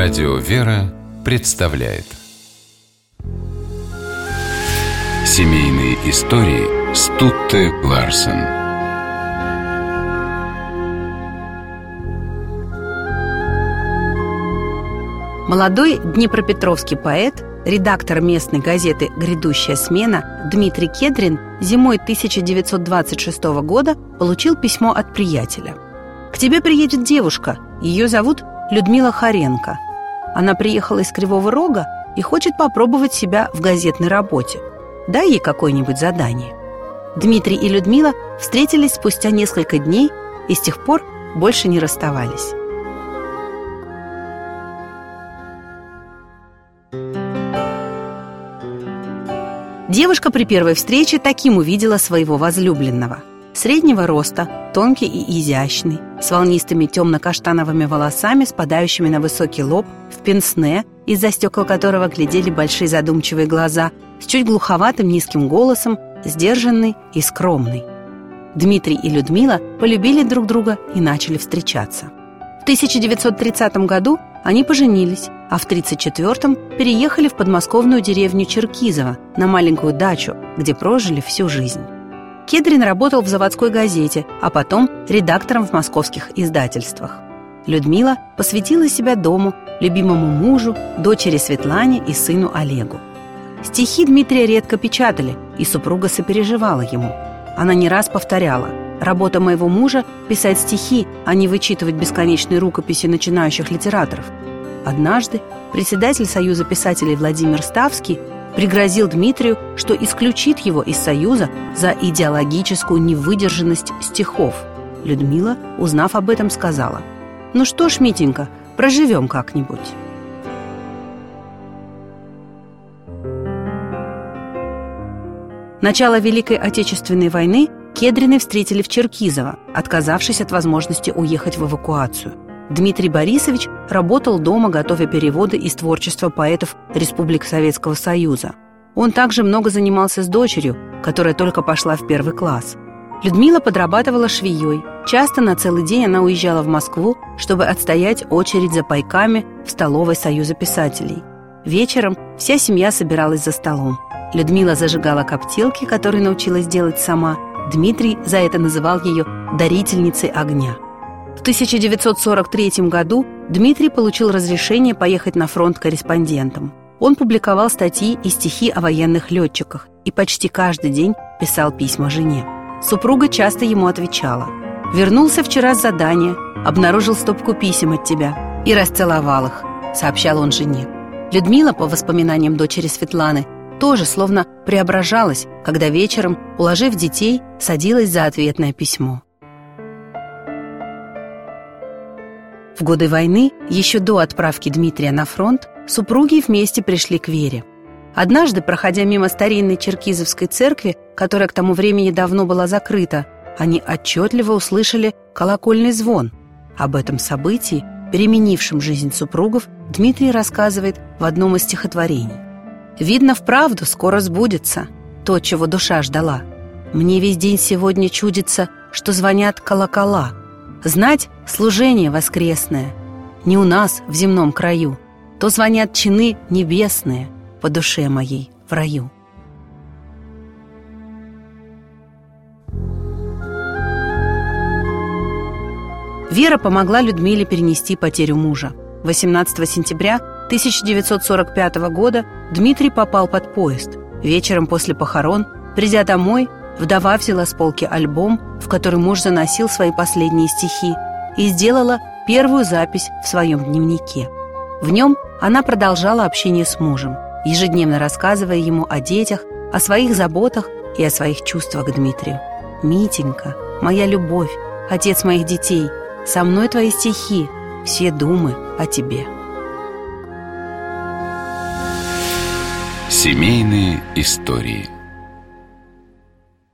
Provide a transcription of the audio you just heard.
Радио «Вера» представляет Семейные истории Стутте Ларсен Молодой днепропетровский поэт, редактор местной газеты «Грядущая смена» Дмитрий Кедрин зимой 1926 года получил письмо от приятеля. «К тебе приедет девушка, ее зовут Людмила Харенко. Она приехала из Кривого Рога и хочет попробовать себя в газетной работе. Дай ей какое-нибудь задание». Дмитрий и Людмила встретились спустя несколько дней и с тех пор больше не расставались. Девушка при первой встрече таким увидела своего возлюбленного. Среднего роста, тонкий и изящный, с волнистыми темно-каштановыми волосами, спадающими на высокий лоб, в пенсне, из-за стекол которого глядели большие задумчивые глаза, с чуть глуховатым низким голосом, сдержанный и скромный. Дмитрий и Людмила полюбили друг друга и начали встречаться. В 1930 году они поженились, а в 1934-м переехали в подмосковную деревню Черкизово на маленькую дачу, где прожили всю жизнь. Кедрин работал в заводской газете, а потом редактором в московских издательствах. Людмила посвятила себя дому, любимому мужу, дочери Светлане и сыну Олегу. Стихи Дмитрия редко печатали, и супруга сопереживала ему. Она не раз повторяла «Работа моего мужа – писать стихи, а не вычитывать бесконечные рукописи начинающих литераторов». Однажды председатель Союза писателей Владимир Ставский пригрозил Дмитрию, что исключит его из Союза за идеологическую невыдержанность стихов. Людмила, узнав об этом, сказала «Ну что ж, Митенька, проживем как-нибудь». Начало Великой Отечественной войны Кедрины встретили в Черкизово, отказавшись от возможности уехать в эвакуацию. Дмитрий Борисович работал дома, готовя переводы из творчества поэтов Республик Советского Союза. Он также много занимался с дочерью, которая только пошла в первый класс. Людмила подрабатывала швеей. Часто на целый день она уезжала в Москву, чтобы отстоять очередь за пайками в столовой Союза писателей. Вечером вся семья собиралась за столом. Людмила зажигала коптилки, которые научилась делать сама. Дмитрий за это называл ее «дарительницей огня». В 1943 году Дмитрий получил разрешение поехать на фронт корреспондентом. Он публиковал статьи и стихи о военных летчиках и почти каждый день писал письма жене. Супруга часто ему отвечала. «Вернулся вчера с задания, обнаружил стопку писем от тебя и расцеловал их», — сообщал он жене. Людмила, по воспоминаниям дочери Светланы, тоже словно преображалась, когда вечером, уложив детей, садилась за ответное письмо. В годы войны, еще до отправки Дмитрия на фронт, супруги вместе пришли к Вере. Однажды, проходя мимо старинной черкизовской церкви, которая к тому времени давно была закрыта, они отчетливо услышали колокольный звон. Об этом событии, переменившем жизнь супругов, Дмитрий рассказывает в одном из стихотворений. Видно, вправду скоро сбудется то, чего душа ждала. Мне весь день сегодня чудится, что звонят колокола. Знать служение воскресное не у нас в земном краю, то звонят чины небесные по душе моей в раю. Вера помогла Людмиле перенести потерю мужа. 18 сентября 1945 года Дмитрий попал под поезд. Вечером после похорон, придя домой, вдова взяла с полки альбом, в который муж заносил свои последние стихи, и сделала первую запись в своем дневнике. В нем она продолжала общение с мужем, ежедневно рассказывая ему о детях, о своих заботах и о своих чувствах к Дмитрию. «Митенька, моя любовь, отец моих детей, со мной твои стихи, все думы о тебе». Семейные истории –